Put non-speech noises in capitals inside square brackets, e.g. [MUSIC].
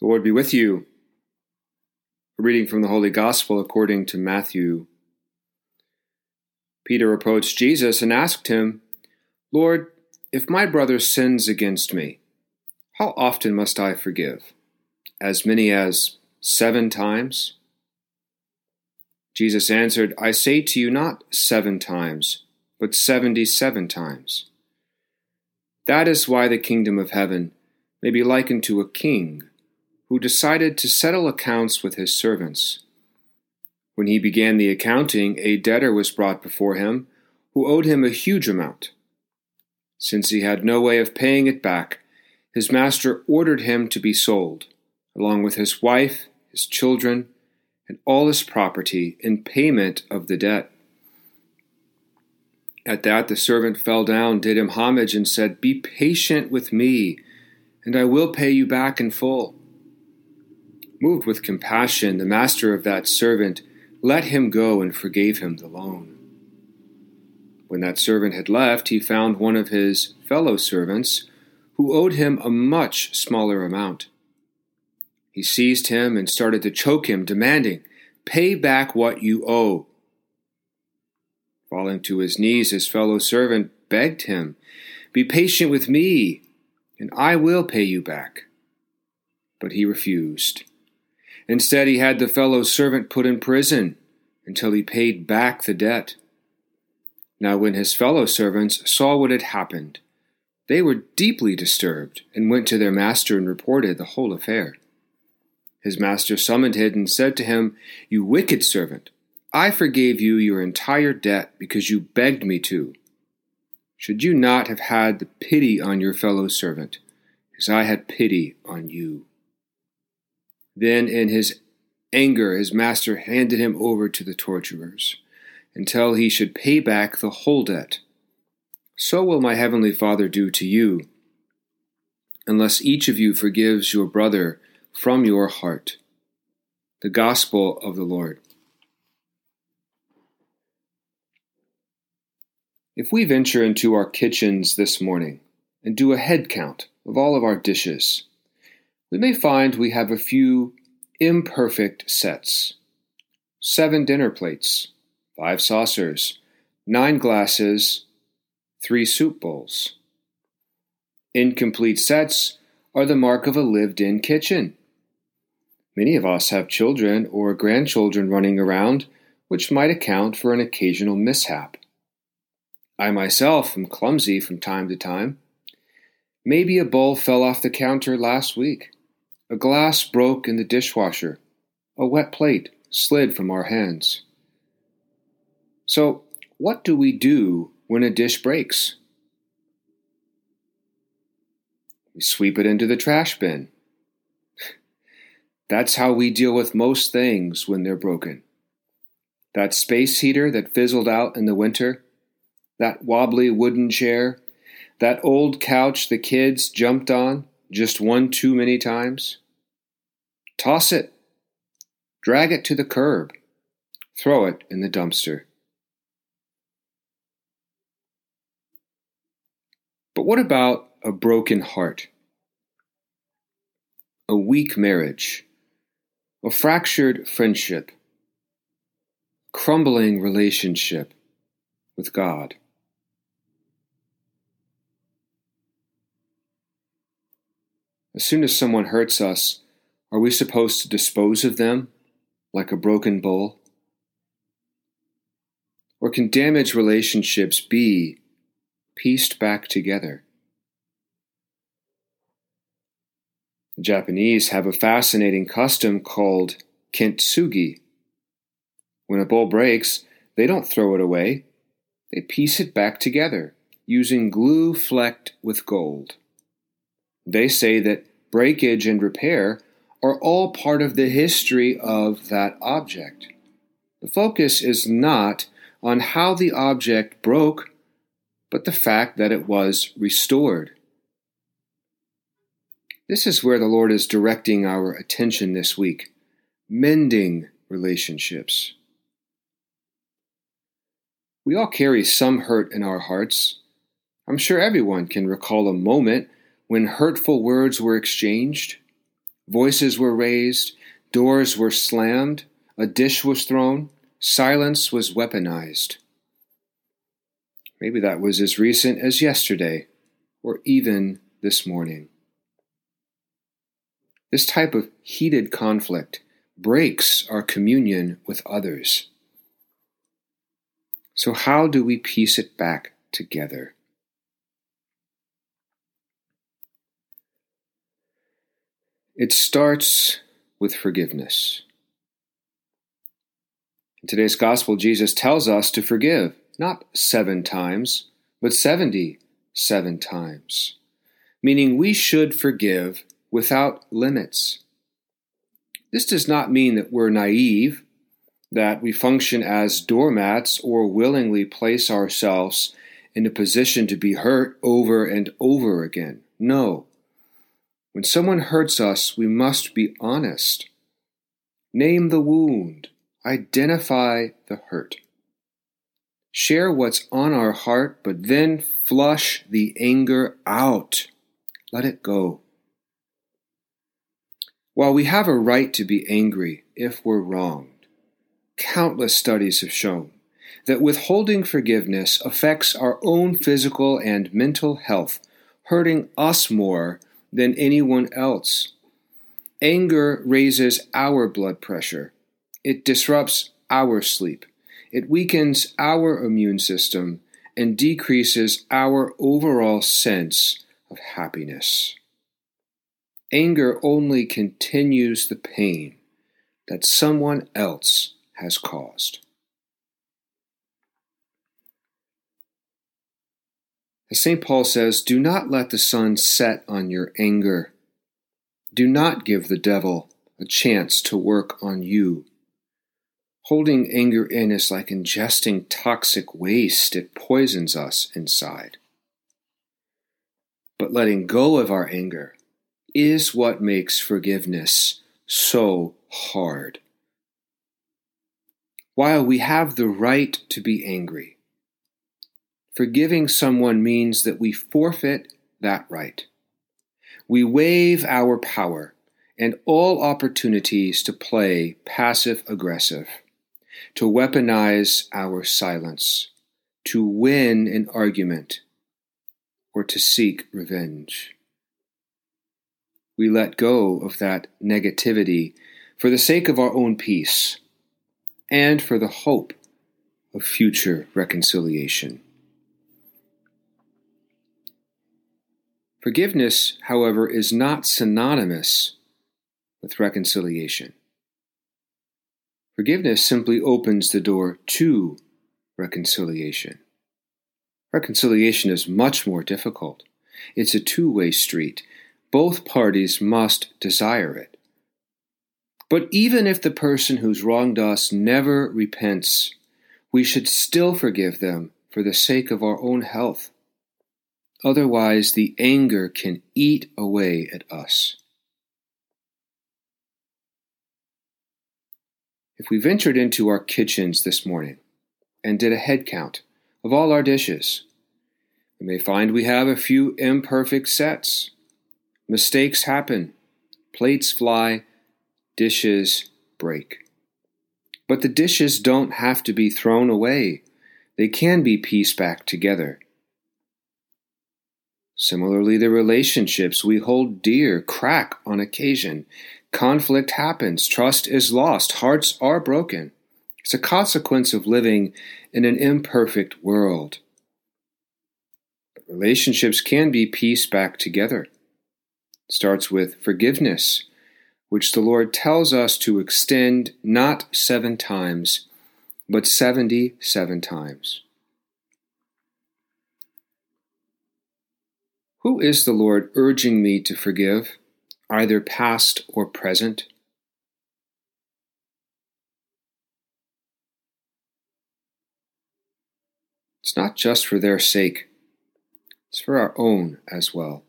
The Lord be with you. A reading from the Holy Gospel according to Matthew. Peter approached Jesus and asked him, Lord, if my brother sins against me, how often must I forgive? As many as seven times? Jesus answered, I say to you not seven times, but seventy seven times. That is why the kingdom of heaven may be likened to a king who decided to settle accounts with his servants. When he began the accounting, a debtor was brought before him who owed him a huge amount. Since he had no way of paying it back, his master ordered him to be sold, along with his wife, his children, and all his property in payment of the debt. At that the servant fell down, did him homage, and said, Be patient with me, and I will pay you back in full. Moved with compassion, the master of that servant let him go and forgave him the loan. When that servant had left, he found one of his fellow servants who owed him a much smaller amount. He seized him and started to choke him, demanding, Pay back what you owe. Falling to his knees, his fellow servant begged him, Be patient with me, and I will pay you back. But he refused. Instead, he had the fellow servant put in prison until he paid back the debt. Now, when his fellow servants saw what had happened, they were deeply disturbed and went to their master and reported the whole affair. His master summoned him and said to him, You wicked servant, I forgave you your entire debt because you begged me to. Should you not have had the pity on your fellow servant, as I had pity on you? Then, in his anger, his master handed him over to the torturers until he should pay back the whole debt. So will my heavenly Father do to you, unless each of you forgives your brother from your heart. The Gospel of the Lord. If we venture into our kitchens this morning and do a head count of all of our dishes, we may find we have a few imperfect sets seven dinner plates, five saucers, nine glasses, three soup bowls. Incomplete sets are the mark of a lived in kitchen. Many of us have children or grandchildren running around, which might account for an occasional mishap. I myself am clumsy from time to time. Maybe a bowl fell off the counter last week. A glass broke in the dishwasher. A wet plate slid from our hands. So, what do we do when a dish breaks? We sweep it into the trash bin. [LAUGHS] That's how we deal with most things when they're broken. That space heater that fizzled out in the winter, that wobbly wooden chair, that old couch the kids jumped on just one too many times. Toss it. Drag it to the curb. Throw it in the dumpster. But what about a broken heart? A weak marriage? A fractured friendship? Crumbling relationship with God? As soon as someone hurts us, are we supposed to dispose of them like a broken bowl? Or can damaged relationships be pieced back together? The Japanese have a fascinating custom called kintsugi. When a bowl breaks, they don't throw it away, they piece it back together using glue flecked with gold. They say that breakage and repair are all part of the history of that object. The focus is not on how the object broke, but the fact that it was restored. This is where the Lord is directing our attention this week mending relationships. We all carry some hurt in our hearts. I'm sure everyone can recall a moment when hurtful words were exchanged Voices were raised, doors were slammed, a dish was thrown, silence was weaponized. Maybe that was as recent as yesterday, or even this morning. This type of heated conflict breaks our communion with others. So, how do we piece it back together? It starts with forgiveness. In today's gospel, Jesus tells us to forgive not seven times, but 77 times, meaning we should forgive without limits. This does not mean that we're naive, that we function as doormats or willingly place ourselves in a position to be hurt over and over again. No. When someone hurts us, we must be honest. Name the wound, identify the hurt. Share what's on our heart, but then flush the anger out. Let it go. While we have a right to be angry if we're wronged, countless studies have shown that withholding forgiveness affects our own physical and mental health, hurting us more than anyone else. Anger raises our blood pressure. It disrupts our sleep. It weakens our immune system and decreases our overall sense of happiness. Anger only continues the pain that someone else has caused. As St. Paul says, do not let the sun set on your anger. Do not give the devil a chance to work on you. Holding anger in is like ingesting toxic waste, it poisons us inside. But letting go of our anger is what makes forgiveness so hard. While we have the right to be angry, forgiving someone means that we forfeit that right. We waive our power and all opportunities to play passive aggressive to weaponize our silence, to win an argument, or to seek revenge. We let go of that negativity for the sake of our own peace and for the hope of future reconciliation. Forgiveness, however, is not synonymous with reconciliation. Forgiveness simply opens the door to reconciliation. Reconciliation is much more difficult. It's a two way street. Both parties must desire it. But even if the person who's wronged us never repents, we should still forgive them for the sake of our own health. Otherwise, the anger can eat away at us. If we ventured into our kitchens this morning and did a head count of all our dishes, we may find we have a few imperfect sets. Mistakes happen, plates fly, dishes break. But the dishes don't have to be thrown away, they can be pieced back together. Similarly, the relationships we hold dear crack on occasion Conflict happens, trust is lost, hearts are broken. It's a consequence of living in an imperfect world. But relationships can be pieced back together. It starts with forgiveness, which the Lord tells us to extend not seven times, but 77 times. Who is the Lord urging me to forgive? either past or present? It's not just for their sake, it's for our own as well.